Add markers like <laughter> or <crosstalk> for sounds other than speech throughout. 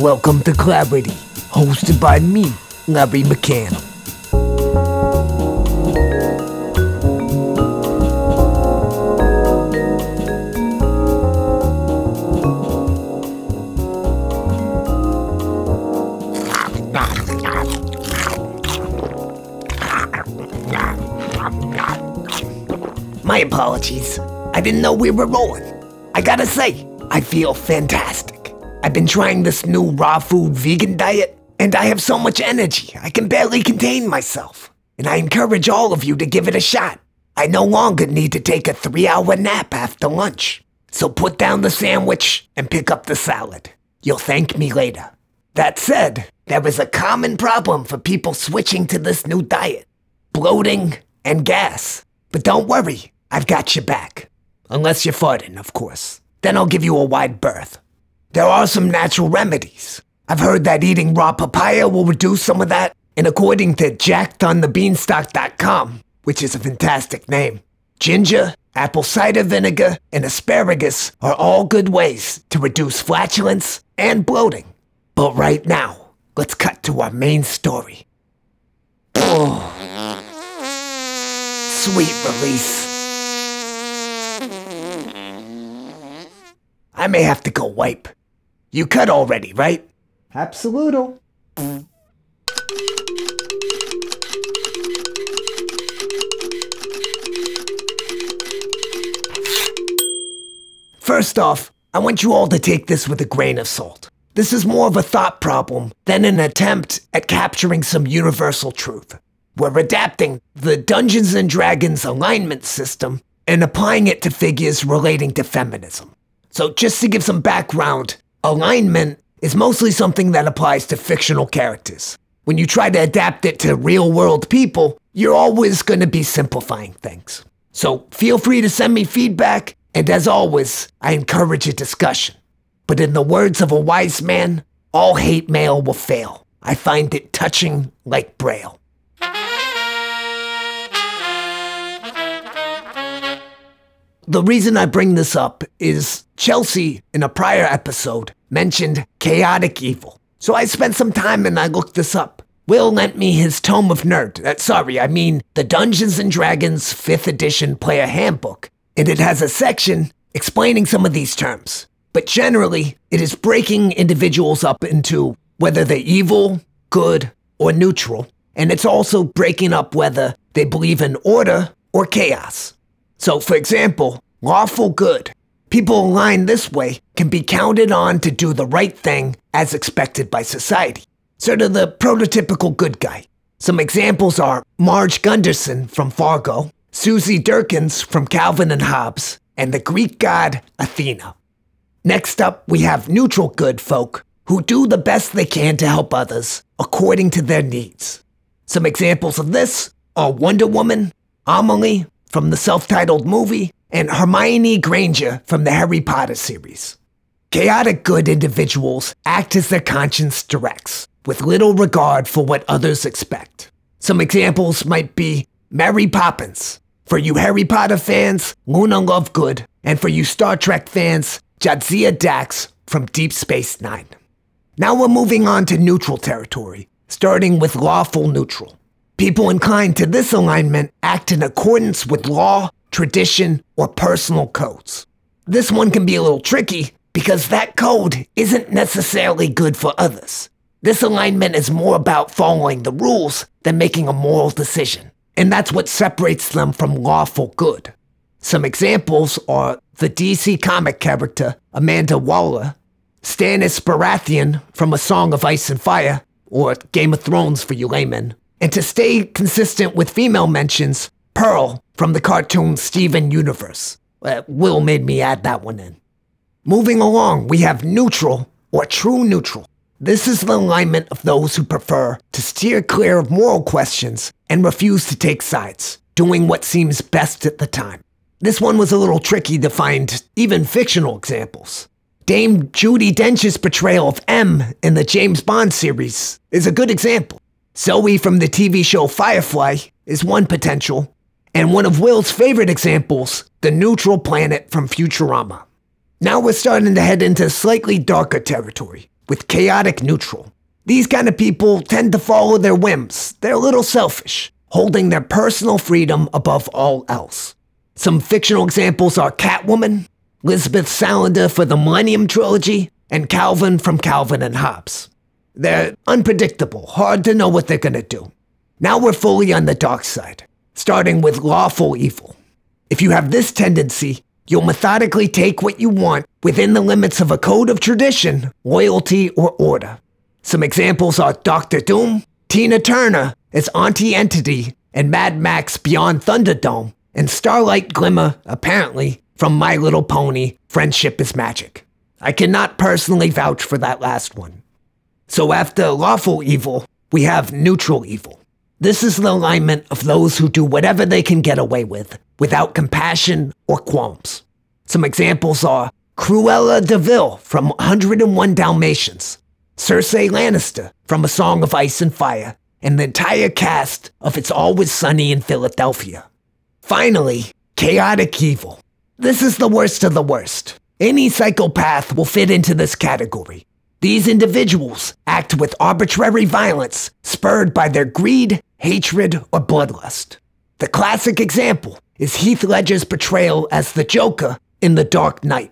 Welcome to Clarity, hosted by me, Larry McCannell. My apologies. I didn't know we were rolling. I gotta say, I feel fantastic. I've been trying this new raw food vegan diet, and I have so much energy, I can barely contain myself. And I encourage all of you to give it a shot. I no longer need to take a three hour nap after lunch. So put down the sandwich and pick up the salad. You'll thank me later. That said, there is a common problem for people switching to this new diet bloating and gas. But don't worry, I've got your back. Unless you're farting, of course. Then I'll give you a wide berth. There are some natural remedies. I've heard that eating raw papaya will reduce some of that, and according to jackedonthebeanstalk.com, which is a fantastic name, ginger, apple cider vinegar, and asparagus are all good ways to reduce flatulence and bloating. But right now, let's cut to our main story. Oh, <sighs> sweet release. I may have to go wipe. You cut already, right? Absoluto. First off, I want you all to take this with a grain of salt. This is more of a thought problem than an attempt at capturing some universal truth. We're adapting the Dungeons and Dragons alignment system and applying it to figures relating to feminism. So, just to give some background, alignment is mostly something that applies to fictional characters. When you try to adapt it to real world people, you're always going to be simplifying things. So, feel free to send me feedback, and as always, I encourage a discussion. But in the words of a wise man, all hate mail will fail. I find it touching like Braille. The reason I bring this up is Chelsea, in a prior episode, mentioned chaotic evil. So I spent some time and I looked this up. Will lent me his Tome of Nerd. Uh, sorry, I mean the Dungeons and Dragons 5th edition player handbook. And it has a section explaining some of these terms. But generally, it is breaking individuals up into whether they're evil, good, or neutral. And it's also breaking up whether they believe in order or chaos. So, for example, lawful good. People aligned this way can be counted on to do the right thing as expected by society. Sort of the prototypical good guy. Some examples are Marge Gunderson from Fargo, Susie Derkins from Calvin and Hobbes, and the Greek god Athena. Next up, we have neutral good folk who do the best they can to help others according to their needs. Some examples of this are Wonder Woman, Amelie from the self titled movie, and Hermione Granger from the Harry Potter series. Chaotic good individuals act as their conscience directs, with little regard for what others expect. Some examples might be Mary Poppins. For you Harry Potter fans, Luna Lovegood, and for you Star Trek fans, Jadzia Dax from Deep Space Nine. Now we're moving on to neutral territory, starting with lawful neutral. People inclined to this alignment act in accordance with law, tradition, or personal codes. This one can be a little tricky because that code isn't necessarily good for others. This alignment is more about following the rules than making a moral decision, and that's what separates them from lawful good. Some examples are the DC comic character Amanda Waller, Stannis Baratheon from A Song of Ice and Fire, or Game of Thrones for you laymen, and to stay consistent with female mentions, Pearl from the cartoon Steven Universe. Uh, Will made me add that one in. Moving along, we have neutral or true neutral. This is the alignment of those who prefer to steer clear of moral questions and refuse to take sides, doing what seems best at the time. This one was a little tricky to find even fictional examples. Dame Judi Dench's portrayal of M in the James Bond series is a good example. Zoe from the TV show Firefly is one potential, and one of Will's favorite examples, the neutral planet from Futurama. Now we're starting to head into slightly darker territory, with chaotic neutral. These kind of people tend to follow their whims. They're a little selfish, holding their personal freedom above all else. Some fictional examples are Catwoman, Elizabeth Salander for the Millennium Trilogy, and Calvin from Calvin and Hobbes. They're unpredictable, hard to know what they're gonna do. Now we're fully on the dark side, starting with lawful evil. If you have this tendency, you'll methodically take what you want within the limits of a code of tradition, loyalty, or order. Some examples are Doctor Doom, Tina Turner as Auntie Entity, and Mad Max Beyond Thunderdome, and Starlight Glimmer, apparently, from My Little Pony, Friendship is Magic. I cannot personally vouch for that last one. So after lawful evil, we have neutral evil. This is the alignment of those who do whatever they can get away with, without compassion or qualms. Some examples are Cruella de Vil from 101 Dalmatians, Cersei Lannister from A Song of Ice and Fire, and the entire cast of It's Always Sunny in Philadelphia. Finally, chaotic evil. This is the worst of the worst. Any psychopath will fit into this category. These individuals act with arbitrary violence, spurred by their greed, hatred, or bloodlust. The classic example is Heath Ledger's portrayal as the Joker in The Dark Knight.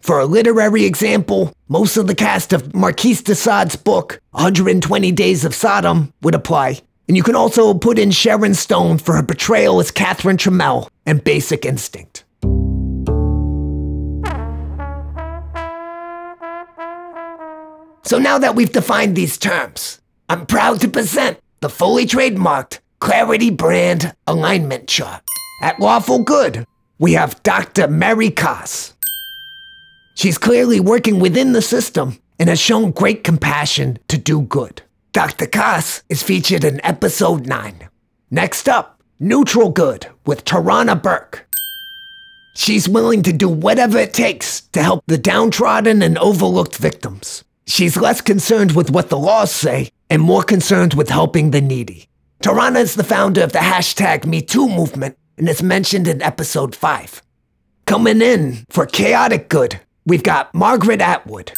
For a literary example, most of the cast of Marquis de Sade's book, 120 Days of Sodom, would apply. And you can also put in Sharon Stone for her portrayal as Catherine Tramell in Basic Instinct. So now that we've defined these terms, I'm proud to present the fully trademarked Clarity Brand Alignment Chart. At Lawful Good, we have Dr. Mary Koss. She's clearly working within the system and has shown great compassion to do good. Dr. Koss is featured in episode 9. Next up, Neutral Good with Tarana Burke. She's willing to do whatever it takes to help the downtrodden and overlooked victims. She's less concerned with what the laws say and more concerned with helping the needy. Tarana is the founder of the hashtag MeToo movement and is mentioned in episode 5. Coming in for chaotic good We've got Margaret Atwood.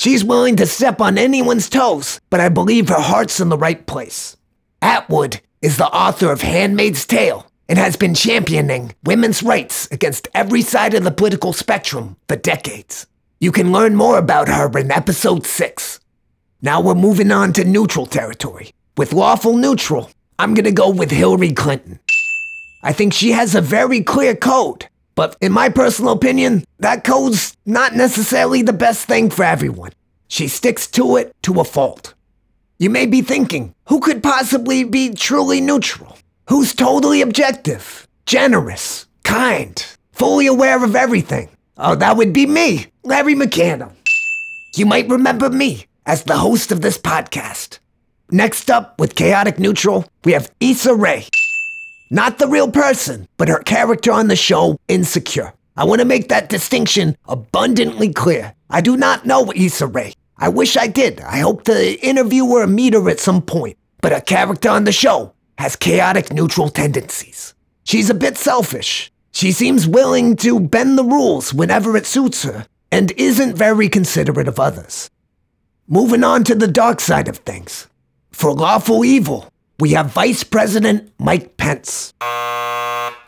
She's willing to step on anyone's toes, but I believe her heart's in the right place. Atwood is the author of Handmaid's Tale and has been championing women's rights against every side of the political spectrum for decades. You can learn more about her in episode 6. Now we're moving on to neutral territory. With lawful neutral, I'm gonna go with Hillary Clinton. I think she has a very clear code but in my personal opinion, that code's not necessarily the best thing for everyone. She sticks to it to a fault. You may be thinking, who could possibly be truly neutral? Who's totally objective, generous, kind, fully aware of everything? Oh, that would be me, Larry McCannum. You might remember me as the host of this podcast. Next up, with Chaotic Neutral, we have Issa Rae. Not the real person, but her character on the show, Insecure. I want to make that distinction abundantly clear. I do not know Issa Rae. I wish I did. I hope to interview her and meet her at some point. But her character on the show has chaotic neutral tendencies. She's a bit selfish. She seems willing to bend the rules whenever it suits her and isn't very considerate of others. Moving on to the dark side of things. For lawful evil, we have Vice President Mike Pence,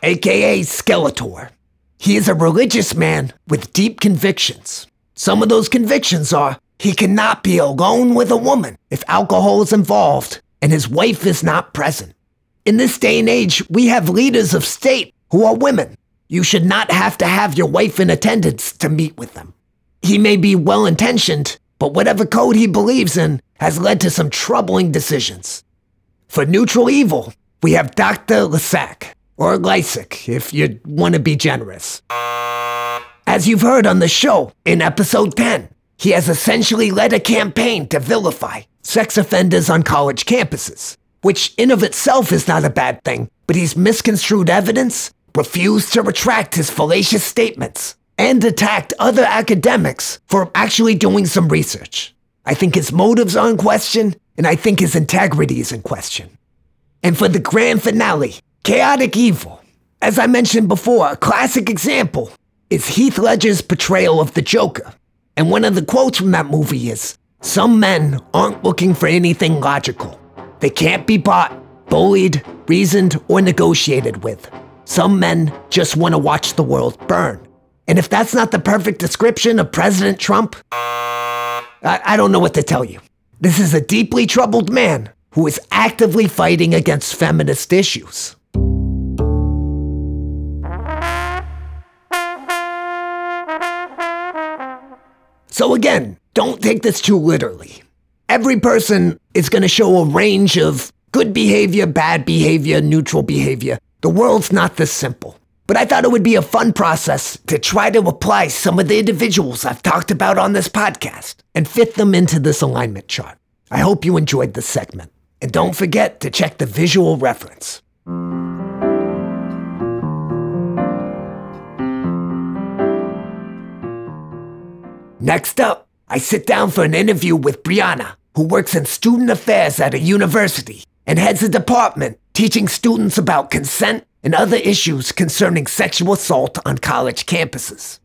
aka Skeletor. He is a religious man with deep convictions. Some of those convictions are he cannot be alone with a woman if alcohol is involved and his wife is not present. In this day and age, we have leaders of state who are women. You should not have to have your wife in attendance to meet with them. He may be well intentioned, but whatever code he believes in has led to some troubling decisions. For neutral evil, we have Dr. Lisak, or Lisak, if you want to be generous. As you've heard on the show in episode 10, he has essentially led a campaign to vilify sex offenders on college campuses, which in of itself is not a bad thing, but he's misconstrued evidence, refused to retract his fallacious statements, and attacked other academics for actually doing some research. I think his motives are in question, and I think his integrity is in question. And for the grand finale, Chaotic Evil. As I mentioned before, a classic example is Heath Ledger's portrayal of the Joker. And one of the quotes from that movie is, Some men aren't looking for anything logical. They can't be bought, bullied, reasoned, or negotiated with. Some men just want to watch the world burn. And if that's not the perfect description of President Trump, I, I don't know what to tell you. This is a deeply troubled man who is actively fighting against feminist issues. So, again, don't take this too literally. Every person is going to show a range of good behavior, bad behavior, neutral behavior. The world's not this simple. But I thought it would be a fun process to try to apply some of the individuals I've talked about on this podcast and fit them into this alignment chart. I hope you enjoyed this segment. And don't forget to check the visual reference. Next up, I sit down for an interview with Brianna, who works in student affairs at a university and heads a department teaching students about consent and other issues concerning sexual assault on college campuses.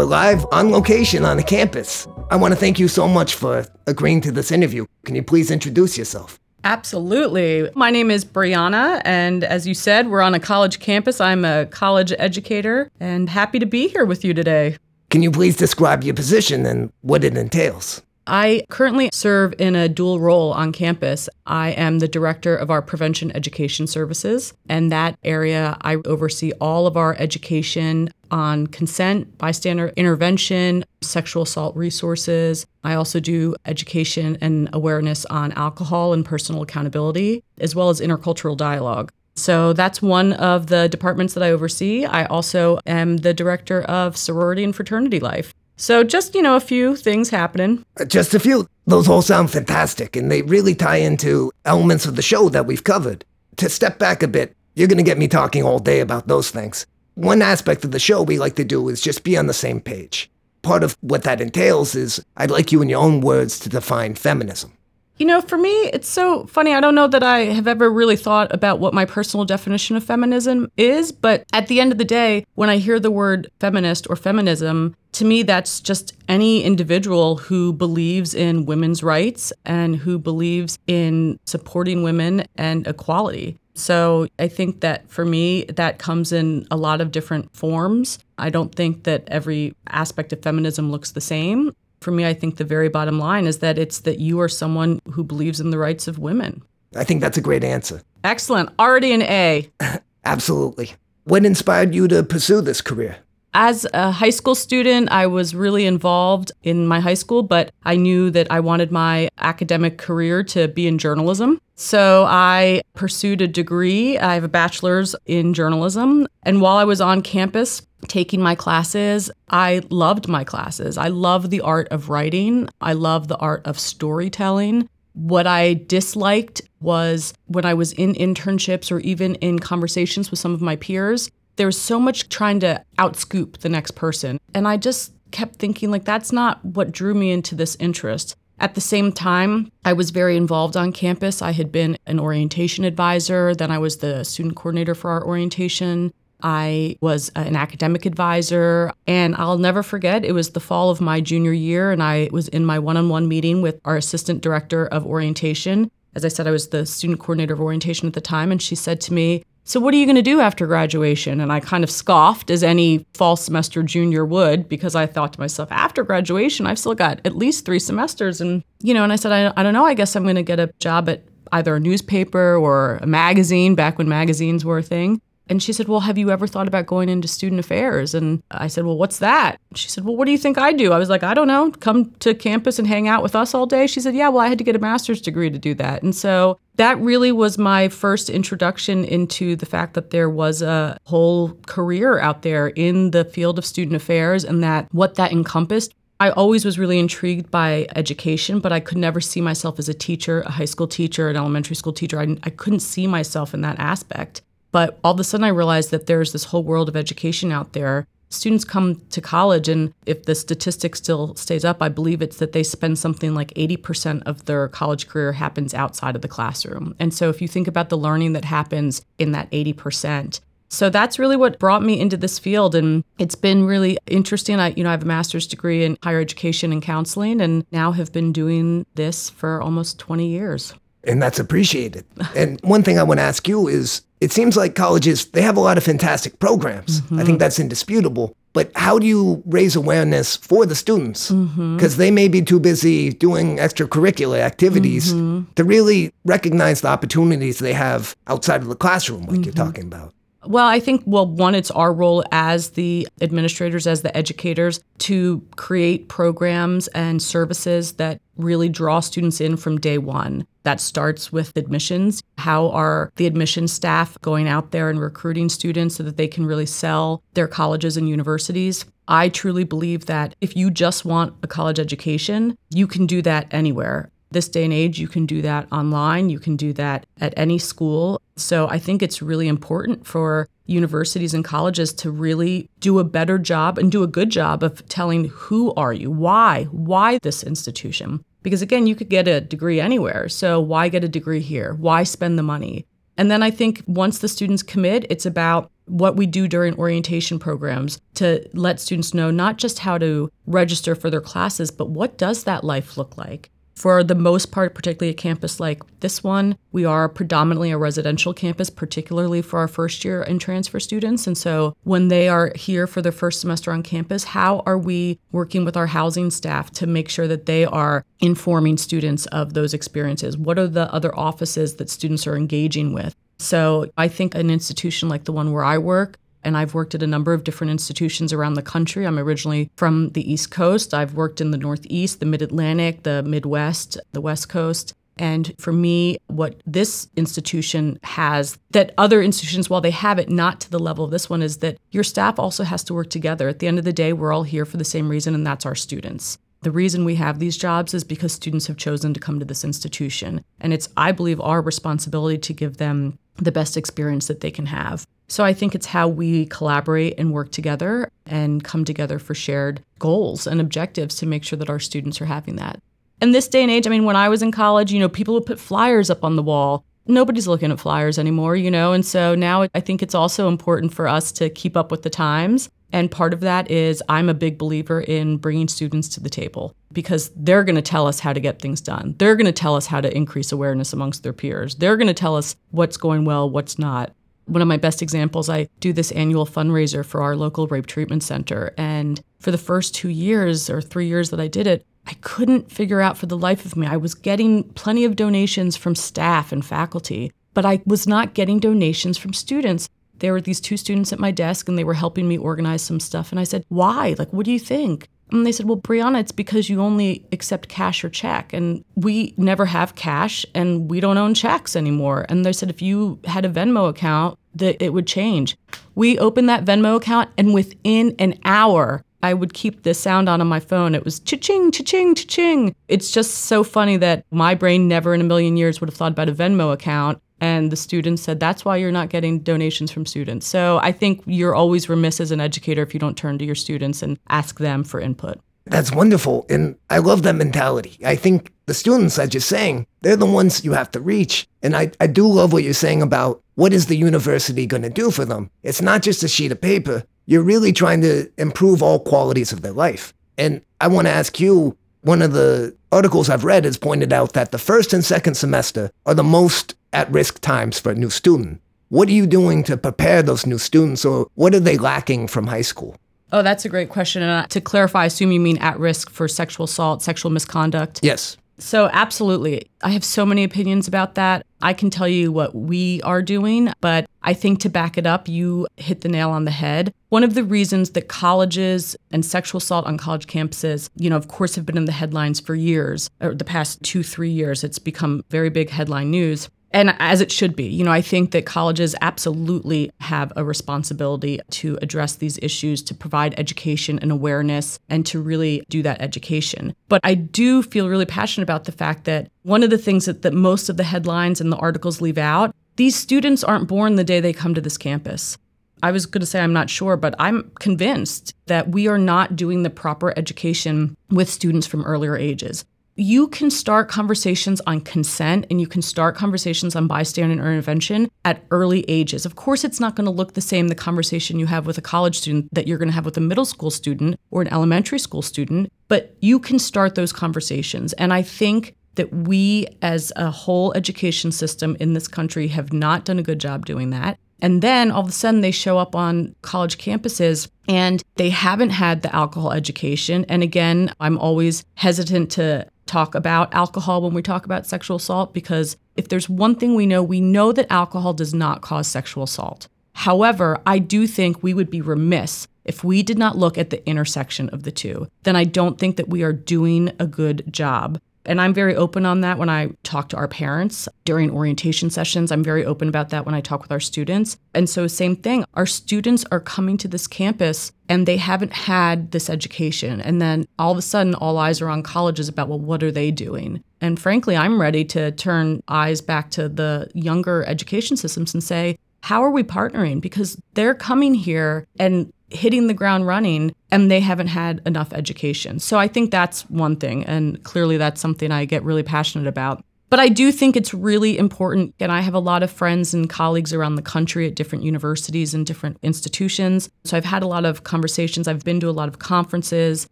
We're live on location on the campus. I want to thank you so much for agreeing to this interview. Can you please introduce yourself? Absolutely. My name is Brianna, and as you said, we're on a college campus. I'm a college educator and happy to be here with you today. Can you please describe your position and what it entails? I currently serve in a dual role on campus. I am the director of our prevention education services, and that area I oversee all of our education on consent, bystander intervention, sexual assault resources. I also do education and awareness on alcohol and personal accountability, as well as intercultural dialogue. So that's one of the departments that I oversee. I also am the director of sorority and fraternity life. So just, you know, a few things happening. Uh, Just a few. Those all sound fantastic, and they really tie into elements of the show that we've covered. To step back a bit, you're going to get me talking all day about those things. One aspect of the show we like to do is just be on the same page. Part of what that entails is I'd like you, in your own words, to define feminism. You know, for me, it's so funny. I don't know that I have ever really thought about what my personal definition of feminism is, but at the end of the day, when I hear the word feminist or feminism, to me, that's just any individual who believes in women's rights and who believes in supporting women and equality. So I think that for me, that comes in a lot of different forms. I don't think that every aspect of feminism looks the same. For me, I think the very bottom line is that it's that you are someone who believes in the rights of women. I think that's a great answer. Excellent. Already an A. <laughs> Absolutely. What inspired you to pursue this career? As a high school student, I was really involved in my high school, but I knew that I wanted my academic career to be in journalism. So I pursued a degree. I have a bachelor's in journalism. And while I was on campus taking my classes, I loved my classes. I love the art of writing, I love the art of storytelling. What I disliked was when I was in internships or even in conversations with some of my peers, there was so much trying to outscoop the next person. And I just kept thinking, like, that's not what drew me into this interest. At the same time, I was very involved on campus. I had been an orientation advisor, then I was the student coordinator for our orientation. I was an academic advisor, and I'll never forget it was the fall of my junior year, and I was in my one on one meeting with our assistant director of orientation. As I said, I was the student coordinator of orientation at the time, and she said to me, So, what are you going to do after graduation? And I kind of scoffed, as any fall semester junior would, because I thought to myself, After graduation, I've still got at least three semesters. And, you know, and I said, I, I don't know, I guess I'm going to get a job at either a newspaper or a magazine back when magazines were a thing. And she said, Well, have you ever thought about going into student affairs? And I said, Well, what's that? She said, Well, what do you think I do? I was like, I don't know. Come to campus and hang out with us all day. She said, Yeah, well, I had to get a master's degree to do that. And so that really was my first introduction into the fact that there was a whole career out there in the field of student affairs and that what that encompassed I always was really intrigued by education, but I could never see myself as a teacher, a high school teacher, an elementary school teacher. I, I couldn't see myself in that aspect. But all of a sudden, I realized that there's this whole world of education out there. Students come to college, and if the statistic still stays up, I believe it's that they spend something like 80% of their college career happens outside of the classroom. And so, if you think about the learning that happens in that 80%, so that's really what brought me into this field and it's been really interesting. I you know I have a master's degree in higher education and counseling and now have been doing this for almost 20 years. And that's appreciated. and one thing I want to ask you is it seems like colleges they have a lot of fantastic programs. Mm-hmm. I think that's indisputable. But how do you raise awareness for the students? Because mm-hmm. they may be too busy doing extracurricular activities mm-hmm. to really recognize the opportunities they have outside of the classroom, like you're mm-hmm. talking about. Well, I think, well, one, it's our role as the administrators, as the educators, to create programs and services that really draw students in from day one. That starts with admissions. How are the admissions staff going out there and recruiting students so that they can really sell their colleges and universities? I truly believe that if you just want a college education, you can do that anywhere. This day and age, you can do that online, you can do that at any school. So I think it's really important for universities and colleges to really do a better job and do a good job of telling who are you, why, why this institution. Because again, you could get a degree anywhere. So why get a degree here? Why spend the money? And then I think once the students commit, it's about what we do during orientation programs to let students know not just how to register for their classes, but what does that life look like? For the most part, particularly a campus like this one, we are predominantly a residential campus, particularly for our first year and transfer students. And so when they are here for their first semester on campus, how are we working with our housing staff to make sure that they are informing students of those experiences? What are the other offices that students are engaging with? So I think an institution like the one where I work and I've worked at a number of different institutions around the country. I'm originally from the East Coast. I've worked in the Northeast, the Mid Atlantic, the Midwest, the West Coast. And for me, what this institution has that other institutions, while they have it not to the level of this one, is that your staff also has to work together. At the end of the day, we're all here for the same reason, and that's our students. The reason we have these jobs is because students have chosen to come to this institution. And it's, I believe, our responsibility to give them the best experience that they can have. So I think it's how we collaborate and work together and come together for shared goals and objectives to make sure that our students are having that. In this day and age, I mean, when I was in college, you know, people would put flyers up on the wall. Nobody's looking at flyers anymore, you know, and so now I think it's also important for us to keep up with the times. And part of that is I'm a big believer in bringing students to the table because they're going to tell us how to get things done. They're going to tell us how to increase awareness amongst their peers. They're going to tell us what's going well, what's not one of my best examples, I do this annual fundraiser for our local rape treatment center. And for the first two years or three years that I did it, I couldn't figure out for the life of me. I was getting plenty of donations from staff and faculty, but I was not getting donations from students. There were these two students at my desk and they were helping me organize some stuff. And I said, Why? Like, what do you think? And they said, Well, Brianna, it's because you only accept cash or check. And we never have cash and we don't own checks anymore. And they said, If you had a Venmo account, that it would change. We opened that Venmo account, and within an hour, I would keep the sound on on my phone. It was cha-ching, cha-ching, cha-ching. It's just so funny that my brain never in a million years would have thought about a Venmo account. And the students said, that's why you're not getting donations from students. So I think you're always remiss as an educator if you don't turn to your students and ask them for input. That's wonderful. And I love that mentality. I think the students, as you're saying, they're the ones you have to reach. And I, I do love what you're saying about what is the university going to do for them? It's not just a sheet of paper. You're really trying to improve all qualities of their life. And I want to ask you one of the articles I've read has pointed out that the first and second semester are the most at risk times for a new student. What are you doing to prepare those new students, or what are they lacking from high school? Oh, that's a great question. And uh, to clarify, I assume you mean at risk for sexual assault, sexual misconduct? Yes. So, absolutely. I have so many opinions about that. I can tell you what we are doing, but I think to back it up, you hit the nail on the head. One of the reasons that colleges and sexual assault on college campuses, you know, of course, have been in the headlines for years, or the past two, three years, it's become very big headline news And as it should be. You know, I think that colleges absolutely have a responsibility to address these issues, to provide education and awareness, and to really do that education. But I do feel really passionate about the fact that one of the things that, that most of the headlines and the articles leave out these students aren't born the day they come to this campus. I was going to say I'm not sure, but I'm convinced that we are not doing the proper education with students from earlier ages you can start conversations on consent and you can start conversations on bystander intervention at early ages. Of course, it's not going to look the same the conversation you have with a college student that you're going to have with a middle school student or an elementary school student, but you can start those conversations. And I think that we as a whole education system in this country have not done a good job doing that. And then all of a sudden they show up on college campuses and they haven't had the alcohol education. And again, I'm always hesitant to talk about alcohol when we talk about sexual assault because if there's one thing we know, we know that alcohol does not cause sexual assault. However, I do think we would be remiss if we did not look at the intersection of the two. Then I don't think that we are doing a good job and I'm very open on that when I talk to our parents during orientation sessions. I'm very open about that when I talk with our students. And so, same thing, our students are coming to this campus and they haven't had this education. And then all of a sudden, all eyes are on colleges about, well, what are they doing? And frankly, I'm ready to turn eyes back to the younger education systems and say, how are we partnering? Because they're coming here and hitting the ground running and they haven't had enough education. So I think that's one thing. And clearly that's something I get really passionate about. But I do think it's really important. And I have a lot of friends and colleagues around the country at different universities and different institutions. So I've had a lot of conversations. I've been to a lot of conferences.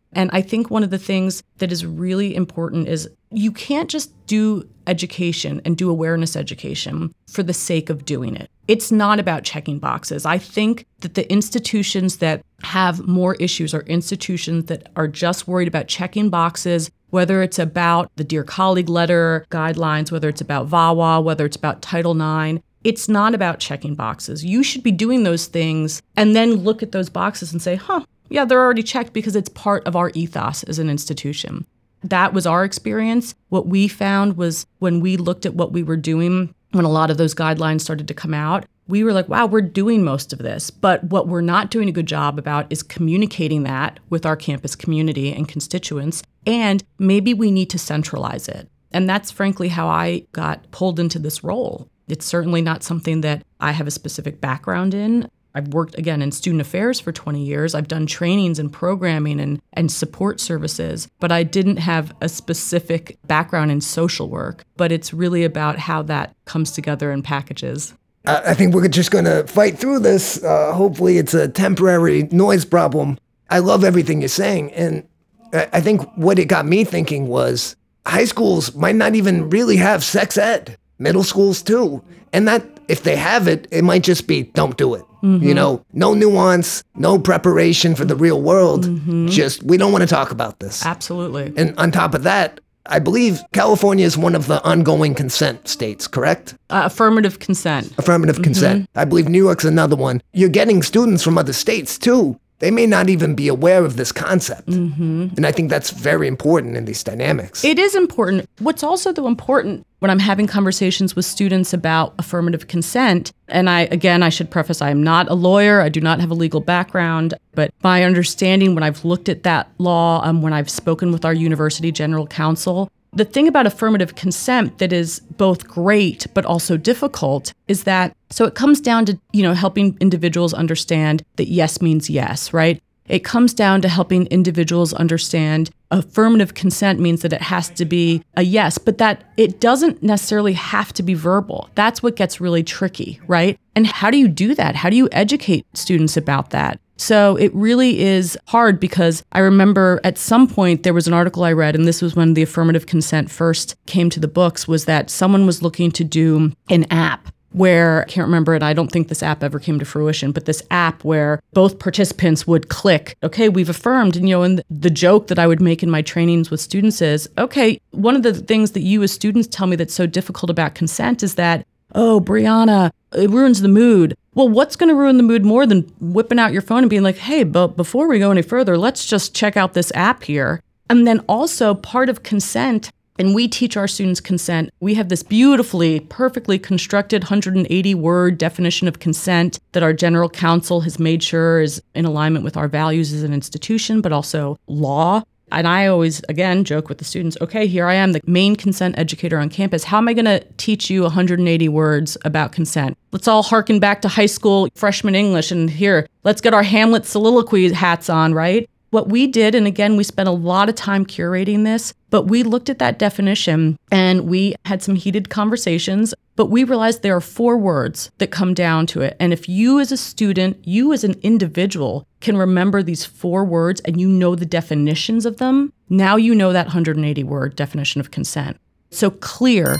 And I think one of the things that is really important is you can't just do education and do awareness education for the sake of doing it. It's not about checking boxes. I think that the institutions that have more issues are institutions that are just worried about checking boxes, whether it's about the Dear Colleague letter guidelines, whether it's about VAWA, whether it's about Title IX. It's not about checking boxes. You should be doing those things and then look at those boxes and say, huh, yeah, they're already checked because it's part of our ethos as an institution. That was our experience. What we found was when we looked at what we were doing, when a lot of those guidelines started to come out, we were like, wow, we're doing most of this. But what we're not doing a good job about is communicating that with our campus community and constituents. And maybe we need to centralize it. And that's frankly how I got pulled into this role. It's certainly not something that I have a specific background in. I've worked again in student affairs for 20 years. I've done trainings and programming and, and support services, but I didn't have a specific background in social work. But it's really about how that comes together in packages. I think we're just going to fight through this. Uh, hopefully, it's a temporary noise problem. I love everything you're saying. And I think what it got me thinking was high schools might not even really have sex ed, middle schools too. And that if they have it, it might just be don't do it. Mm-hmm. You know, no nuance, no preparation for the real world. Mm-hmm. Just, we don't want to talk about this. Absolutely. And on top of that, I believe California is one of the ongoing consent states, correct? Uh, affirmative consent. Affirmative mm-hmm. consent. I believe New York's another one. You're getting students from other states too. They may not even be aware of this concept. Mm-hmm. And I think that's very important in these dynamics. It is important. What's also though important when I'm having conversations with students about affirmative consent, and I again I should preface I am not a lawyer, I do not have a legal background, but my understanding when I've looked at that law, um, when I've spoken with our university general counsel, the thing about affirmative consent that is both great but also difficult is that so it comes down to, you know, helping individuals understand that yes means yes, right? It comes down to helping individuals understand affirmative consent means that it has to be a yes, but that it doesn't necessarily have to be verbal. That's what gets really tricky, right? And how do you do that? How do you educate students about that? So it really is hard because I remember at some point there was an article I read, and this was when the affirmative consent first came to the books, was that someone was looking to do an app where I can't remember it. I don't think this app ever came to fruition, but this app where both participants would click, okay, we've affirmed. And, you know, and the joke that I would make in my trainings with students is, okay, one of the things that you as students tell me that's so difficult about consent is that, oh, Brianna, it ruins the mood. Well, what's going to ruin the mood more than whipping out your phone and being like, hey, but before we go any further, let's just check out this app here. And then also, part of consent and we teach our students consent. We have this beautifully, perfectly constructed 180 word definition of consent that our general counsel has made sure is in alignment with our values as an institution, but also law. And I always, again, joke with the students okay, here I am, the main consent educator on campus. How am I going to teach you 180 words about consent? Let's all harken back to high school freshman English and here, let's get our Hamlet soliloquy hats on, right? What we did, and again, we spent a lot of time curating this, but we looked at that definition and we had some heated conversations. But we realized there are four words that come down to it. And if you, as a student, you as an individual, can remember these four words and you know the definitions of them, now you know that 180 word definition of consent. So clear,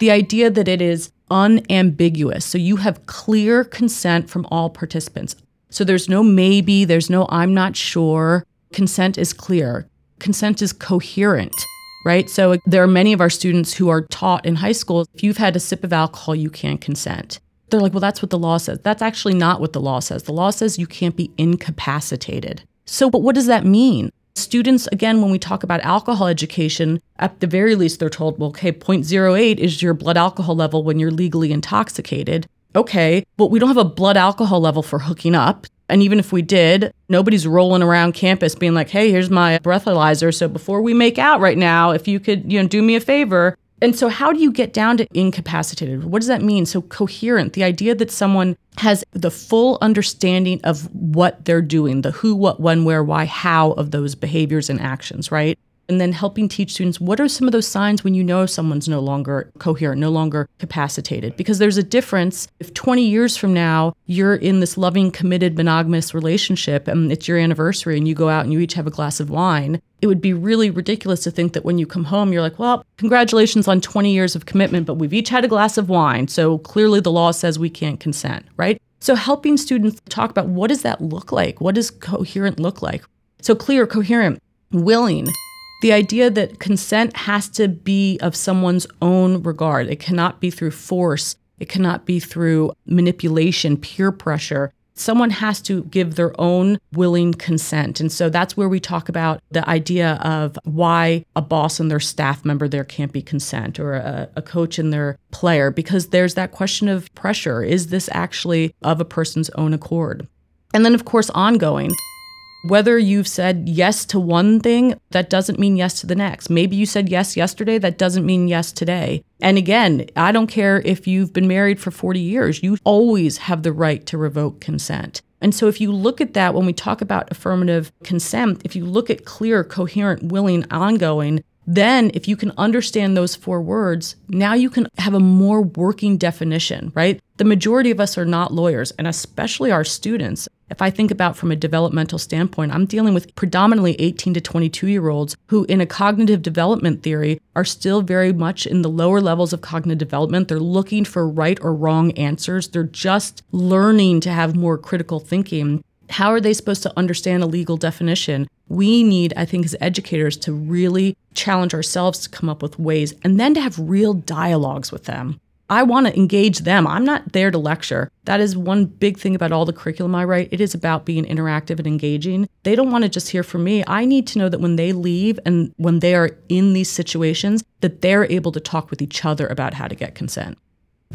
the idea that it is unambiguous. So you have clear consent from all participants. So there's no maybe, there's no I'm not sure. Consent is clear, consent is coherent. Right. So there are many of our students who are taught in high school if you've had a sip of alcohol, you can't consent. They're like, well, that's what the law says. That's actually not what the law says. The law says you can't be incapacitated. So, but what does that mean? Students, again, when we talk about alcohol education, at the very least, they're told, well, okay, 0.08 is your blood alcohol level when you're legally intoxicated okay, but we don't have a blood alcohol level for hooking up. And even if we did, nobody's rolling around campus being like, hey, here's my breathalyzer. So before we make out right now, if you could, you know, do me a favor. And so, how do you get down to incapacitated? What does that mean? So, coherent, the idea that someone has the full understanding of what they're doing, the who, what, when, where, why, how of those behaviors and actions, right? And then helping teach students what are some of those signs when you know someone's no longer coherent, no longer capacitated. Because there's a difference if 20 years from now you're in this loving, committed, monogamous relationship and it's your anniversary and you go out and you each have a glass of wine. It would be really ridiculous to think that when you come home, you're like, well, congratulations on 20 years of commitment, but we've each had a glass of wine. So clearly the law says we can't consent, right? So helping students talk about what does that look like? What does coherent look like? So clear, coherent, willing, the idea that consent has to be of someone's own regard. It cannot be through force, it cannot be through manipulation, peer pressure. Someone has to give their own willing consent. And so that's where we talk about the idea of why a boss and their staff member there can't be consent or a, a coach and their player, because there's that question of pressure. Is this actually of a person's own accord? And then, of course, ongoing. Whether you've said yes to one thing, that doesn't mean yes to the next. Maybe you said yes yesterday, that doesn't mean yes today. And again, I don't care if you've been married for 40 years, you always have the right to revoke consent. And so, if you look at that when we talk about affirmative consent, if you look at clear, coherent, willing, ongoing, then if you can understand those four words, now you can have a more working definition, right? The majority of us are not lawyers, and especially our students. If I think about from a developmental standpoint, I'm dealing with predominantly 18 to 22 year olds who, in a cognitive development theory, are still very much in the lower levels of cognitive development. They're looking for right or wrong answers. They're just learning to have more critical thinking. How are they supposed to understand a legal definition? We need, I think, as educators, to really challenge ourselves to come up with ways and then to have real dialogues with them. I want to engage them. I'm not there to lecture. That is one big thing about all the curriculum I write. It is about being interactive and engaging. They don't want to just hear from me. I need to know that when they leave and when they are in these situations, that they're able to talk with each other about how to get consent.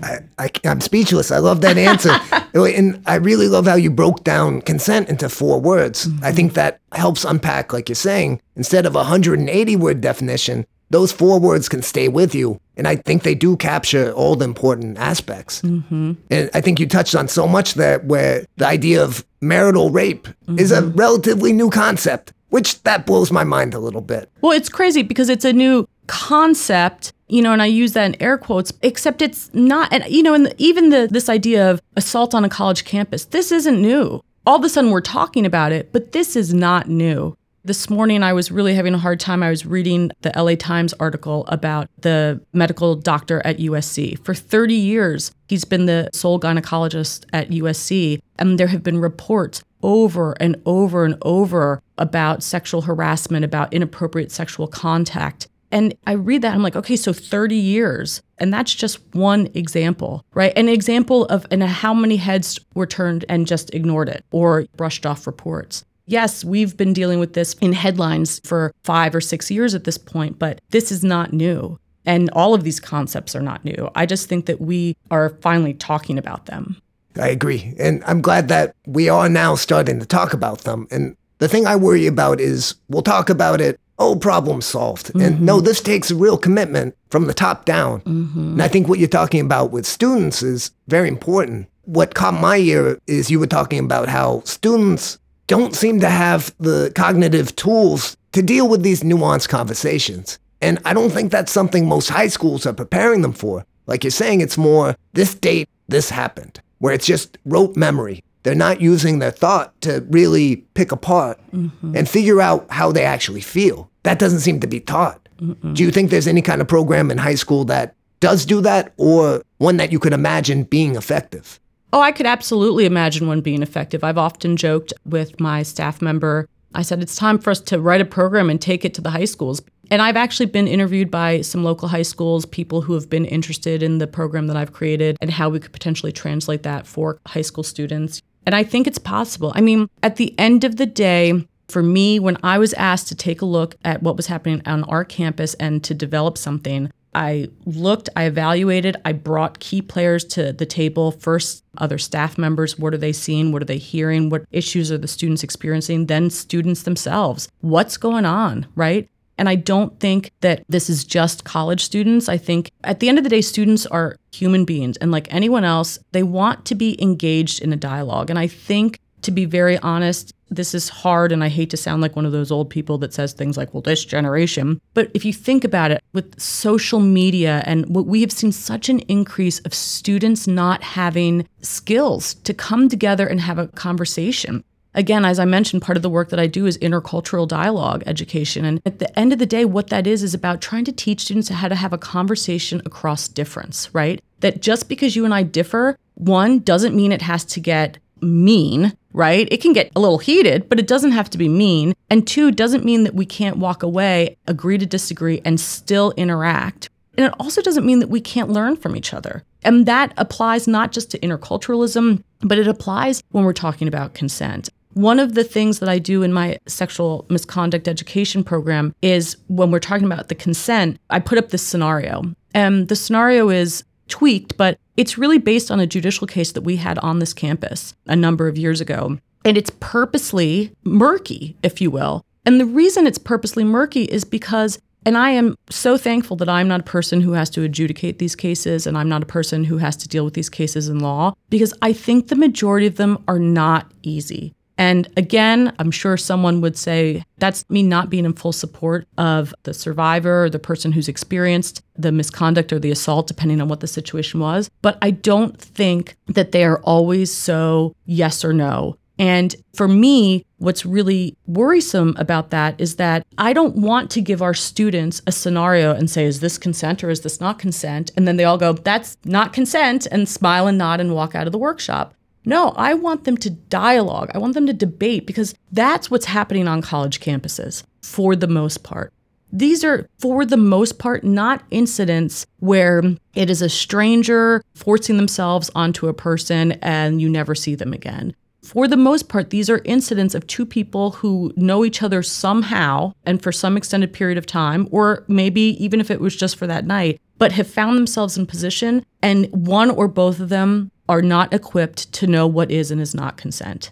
I, I, am speechless. I love that answer. <laughs> and I really love how you broke down consent into four words. Mm-hmm. I think that helps unpack, like you're saying, instead of a 180 word definition, those four words can stay with you. And I think they do capture all the important aspects. Mm-hmm. And I think you touched on so much there where the idea of marital rape mm-hmm. is a mm-hmm. relatively new concept, which that blows my mind a little bit. Well, it's crazy because it's a new concept you know and i use that in air quotes except it's not and you know and even the this idea of assault on a college campus this isn't new all of a sudden we're talking about it but this is not new this morning, I was really having a hard time. I was reading the LA Times article about the medical doctor at USC. For 30 years, he's been the sole gynecologist at USC, and there have been reports over and over and over about sexual harassment, about inappropriate sexual contact. And I read that, I'm like, okay, so 30 years. And that's just one example, right? An example of and how many heads were turned and just ignored it or brushed off reports. Yes, we've been dealing with this in headlines for five or six years at this point, but this is not new. And all of these concepts are not new. I just think that we are finally talking about them. I agree. And I'm glad that we are now starting to talk about them. And the thing I worry about is we'll talk about it, oh, problem solved. Mm-hmm. And no, this takes a real commitment from the top down. Mm-hmm. And I think what you're talking about with students is very important. What caught my ear is you were talking about how students don't seem to have the cognitive tools to deal with these nuanced conversations. And I don't think that's something most high schools are preparing them for. Like you're saying, it's more this date, this happened, where it's just rote memory. They're not using their thought to really pick apart mm-hmm. and figure out how they actually feel. That doesn't seem to be taught. Mm-mm. Do you think there's any kind of program in high school that does do that or one that you could imagine being effective? Oh, I could absolutely imagine one being effective. I've often joked with my staff member. I said, it's time for us to write a program and take it to the high schools. And I've actually been interviewed by some local high schools, people who have been interested in the program that I've created and how we could potentially translate that for high school students. And I think it's possible. I mean, at the end of the day, for me, when I was asked to take a look at what was happening on our campus and to develop something, I looked, I evaluated, I brought key players to the table. First, other staff members. What are they seeing? What are they hearing? What issues are the students experiencing? Then, students themselves. What's going on, right? And I don't think that this is just college students. I think at the end of the day, students are human beings. And like anyone else, they want to be engaged in a dialogue. And I think, to be very honest, this is hard and I hate to sound like one of those old people that says things like, well, this generation. But if you think about it, with social media and what we have seen such an increase of students not having skills to come together and have a conversation. Again, as I mentioned, part of the work that I do is intercultural dialogue education. And at the end of the day, what that is, is about trying to teach students how to have a conversation across difference, right? That just because you and I differ, one, doesn't mean it has to get mean, right? It can get a little heated, but it doesn't have to be mean. And two, doesn't mean that we can't walk away, agree to disagree, and still interact. And it also doesn't mean that we can't learn from each other. And that applies not just to interculturalism, but it applies when we're talking about consent. One of the things that I do in my sexual misconduct education program is when we're talking about the consent, I put up this scenario. And the scenario is tweaked, but it's really based on a judicial case that we had on this campus a number of years ago. And it's purposely murky, if you will. And the reason it's purposely murky is because, and I am so thankful that I'm not a person who has to adjudicate these cases and I'm not a person who has to deal with these cases in law, because I think the majority of them are not easy. And again, I'm sure someone would say that's me not being in full support of the survivor or the person who's experienced the misconduct or the assault, depending on what the situation was. But I don't think that they are always so yes or no. And for me, what's really worrisome about that is that I don't want to give our students a scenario and say, is this consent or is this not consent? And then they all go, that's not consent, and smile and nod and walk out of the workshop. No, I want them to dialogue. I want them to debate because that's what's happening on college campuses for the most part. These are, for the most part, not incidents where it is a stranger forcing themselves onto a person and you never see them again. For the most part, these are incidents of two people who know each other somehow and for some extended period of time, or maybe even if it was just for that night, but have found themselves in position and one or both of them are not equipped to know what is and is not consent.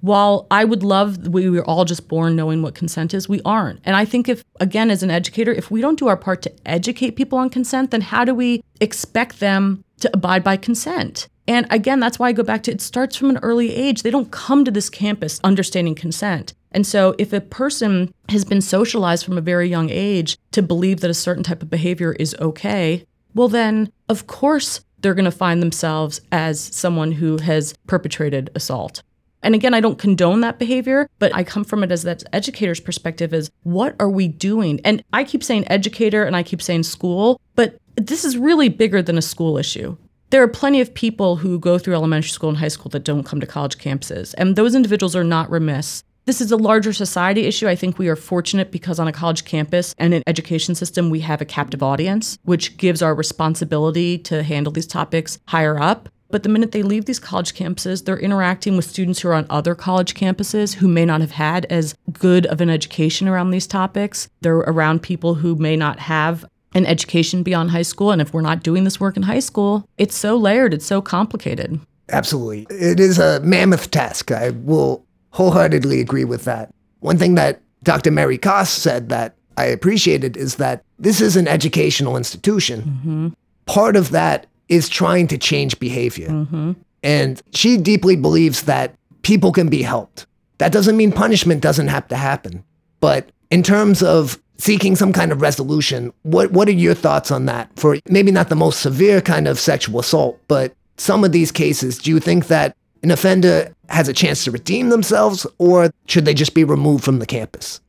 While I would love we were all just born knowing what consent is, we aren't. And I think if again as an educator, if we don't do our part to educate people on consent, then how do we expect them to abide by consent? And again, that's why I go back to it starts from an early age. They don't come to this campus understanding consent. And so, if a person has been socialized from a very young age to believe that a certain type of behavior is okay, well, then, of course, they're going to find themselves as someone who has perpetrated assault. And again, I don't condone that behavior, but I come from it as that educator's perspective is what are we doing? And I keep saying educator and I keep saying school, but this is really bigger than a school issue. There are plenty of people who go through elementary school and high school that don't come to college campuses, and those individuals are not remiss this is a larger society issue. I think we are fortunate because on a college campus and an education system, we have a captive audience, which gives our responsibility to handle these topics higher up. But the minute they leave these college campuses, they're interacting with students who are on other college campuses who may not have had as good of an education around these topics. They're around people who may not have an education beyond high school. And if we're not doing this work in high school, it's so layered, it's so complicated. Absolutely. It is a mammoth task. I will wholeheartedly agree with that. One thing that Dr. Mary Koss said that I appreciated is that this is an educational institution. Mm-hmm. Part of that is trying to change behavior. Mm-hmm. And she deeply believes that people can be helped. That doesn't mean punishment doesn't have to happen. But in terms of seeking some kind of resolution, what, what are your thoughts on that? For maybe not the most severe kind of sexual assault, but some of these cases, do you think that an offender has a chance to redeem themselves or should they just be removed from the campus?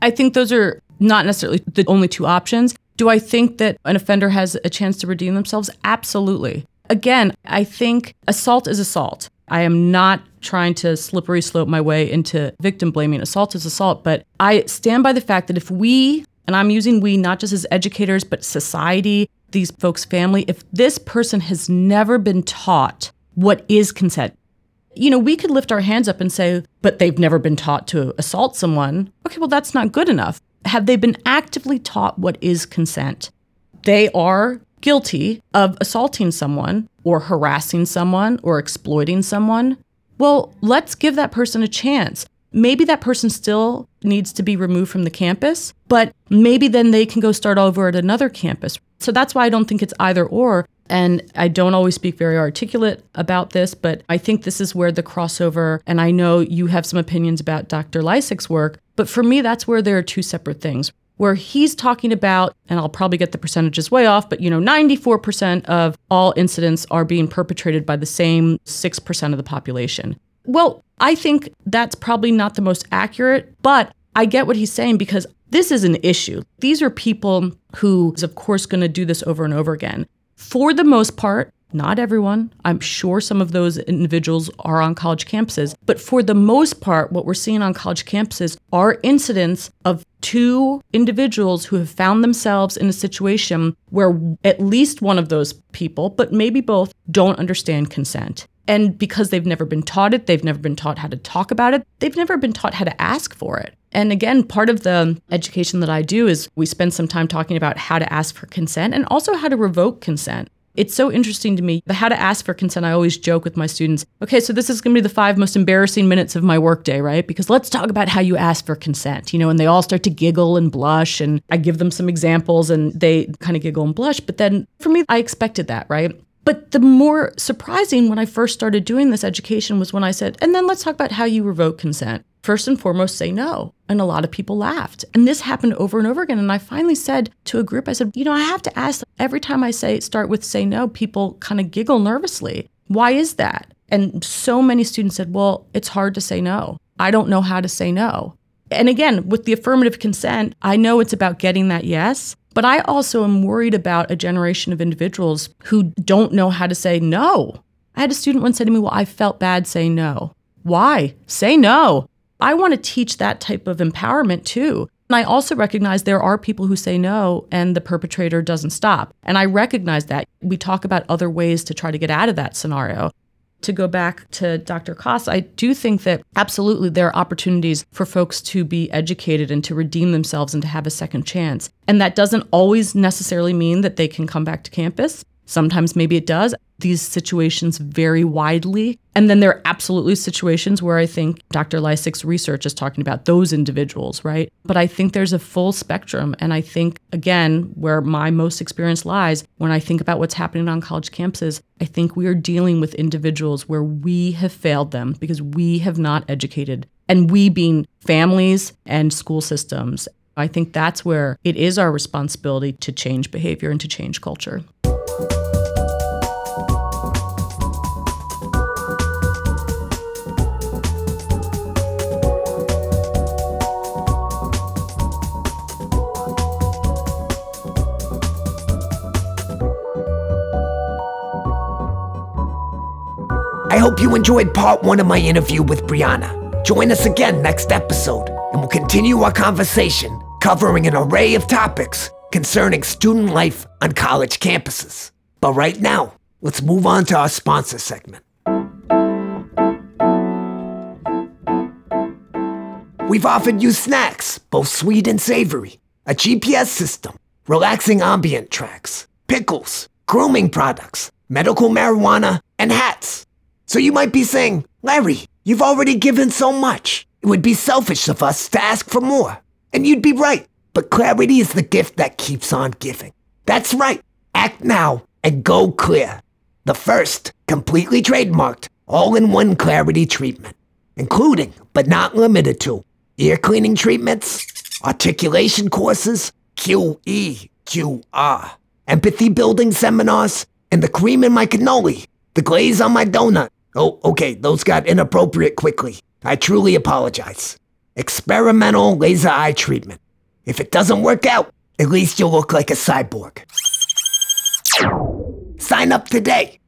I think those are not necessarily the only two options. Do I think that an offender has a chance to redeem themselves? Absolutely. Again, I think assault is assault. I am not trying to slippery slope my way into victim blaming. Assault is assault, but I stand by the fact that if we, and I'm using we not just as educators, but society, these folks' family, if this person has never been taught what is consent, you know, we could lift our hands up and say, but they've never been taught to assault someone. Okay, well, that's not good enough. Have they been actively taught what is consent? They are guilty of assaulting someone or harassing someone or exploiting someone. Well, let's give that person a chance. Maybe that person still needs to be removed from the campus, but maybe then they can go start over at another campus. So that's why I don't think it's either or. And I don't always speak very articulate about this, but I think this is where the crossover, and I know you have some opinions about Dr. Lisak's work, but for me, that's where there are two separate things. Where he's talking about, and I'll probably get the percentages way off, but you know, 94% of all incidents are being perpetrated by the same 6% of the population. Well, I think that's probably not the most accurate, but I get what he's saying because this is an issue. These are people who is of course going to do this over and over again. For the most part, not everyone. I'm sure some of those individuals are on college campuses. But for the most part, what we're seeing on college campuses are incidents of two individuals who have found themselves in a situation where at least one of those people, but maybe both, don't understand consent. And because they've never been taught it, they've never been taught how to talk about it, they've never been taught how to ask for it. And again, part of the education that I do is we spend some time talking about how to ask for consent and also how to revoke consent. It's so interesting to me. The how to ask for consent, I always joke with my students okay, so this is going to be the five most embarrassing minutes of my workday, right? Because let's talk about how you ask for consent, you know, and they all start to giggle and blush. And I give them some examples and they kind of giggle and blush. But then for me, I expected that, right? But the more surprising when I first started doing this education was when I said, and then let's talk about how you revoke consent first and foremost say no. And a lot of people laughed. And this happened over and over again. And I finally said to a group, I said, you know, I have to ask every time I say start with say no, people kind of giggle nervously. Why is that? And so many students said, well, it's hard to say no. I don't know how to say no. And again, with the affirmative consent, I know it's about getting that yes, but I also am worried about a generation of individuals who don't know how to say no. I had a student once say to me, Well, I felt bad saying no. Why? Say no. I want to teach that type of empowerment too. And I also recognize there are people who say no and the perpetrator doesn't stop. And I recognize that. We talk about other ways to try to get out of that scenario. To go back to Dr. Koss, I do think that absolutely there are opportunities for folks to be educated and to redeem themselves and to have a second chance. And that doesn't always necessarily mean that they can come back to campus. Sometimes maybe it does. These situations vary widely. And then there are absolutely situations where I think Dr. Lisak's research is talking about those individuals, right? But I think there's a full spectrum. And I think, again, where my most experience lies, when I think about what's happening on college campuses, I think we are dealing with individuals where we have failed them because we have not educated. And we being families and school systems. I think that's where it is our responsibility to change behavior and to change culture. Hope you enjoyed part one of my interview with Brianna. Join us again next episode, and we'll continue our conversation covering an array of topics concerning student life on college campuses. But right now, let's move on to our sponsor segment. We've offered you snacks, both sweet and savory, a GPS system, relaxing ambient tracks, pickles, grooming products, medical marijuana, and hats. So you might be saying, Larry, you've already given so much. It would be selfish of us to ask for more. And you'd be right, but clarity is the gift that keeps on giving. That's right. Act now and go clear. The first, completely trademarked, all in one clarity treatment, including, but not limited to, ear cleaning treatments, articulation courses, QE, QR, empathy building seminars, and the cream in my cannoli, the glaze on my donut. Oh, okay, those got inappropriate quickly. I truly apologize. Experimental laser eye treatment. If it doesn't work out, at least you'll look like a cyborg. Sign up today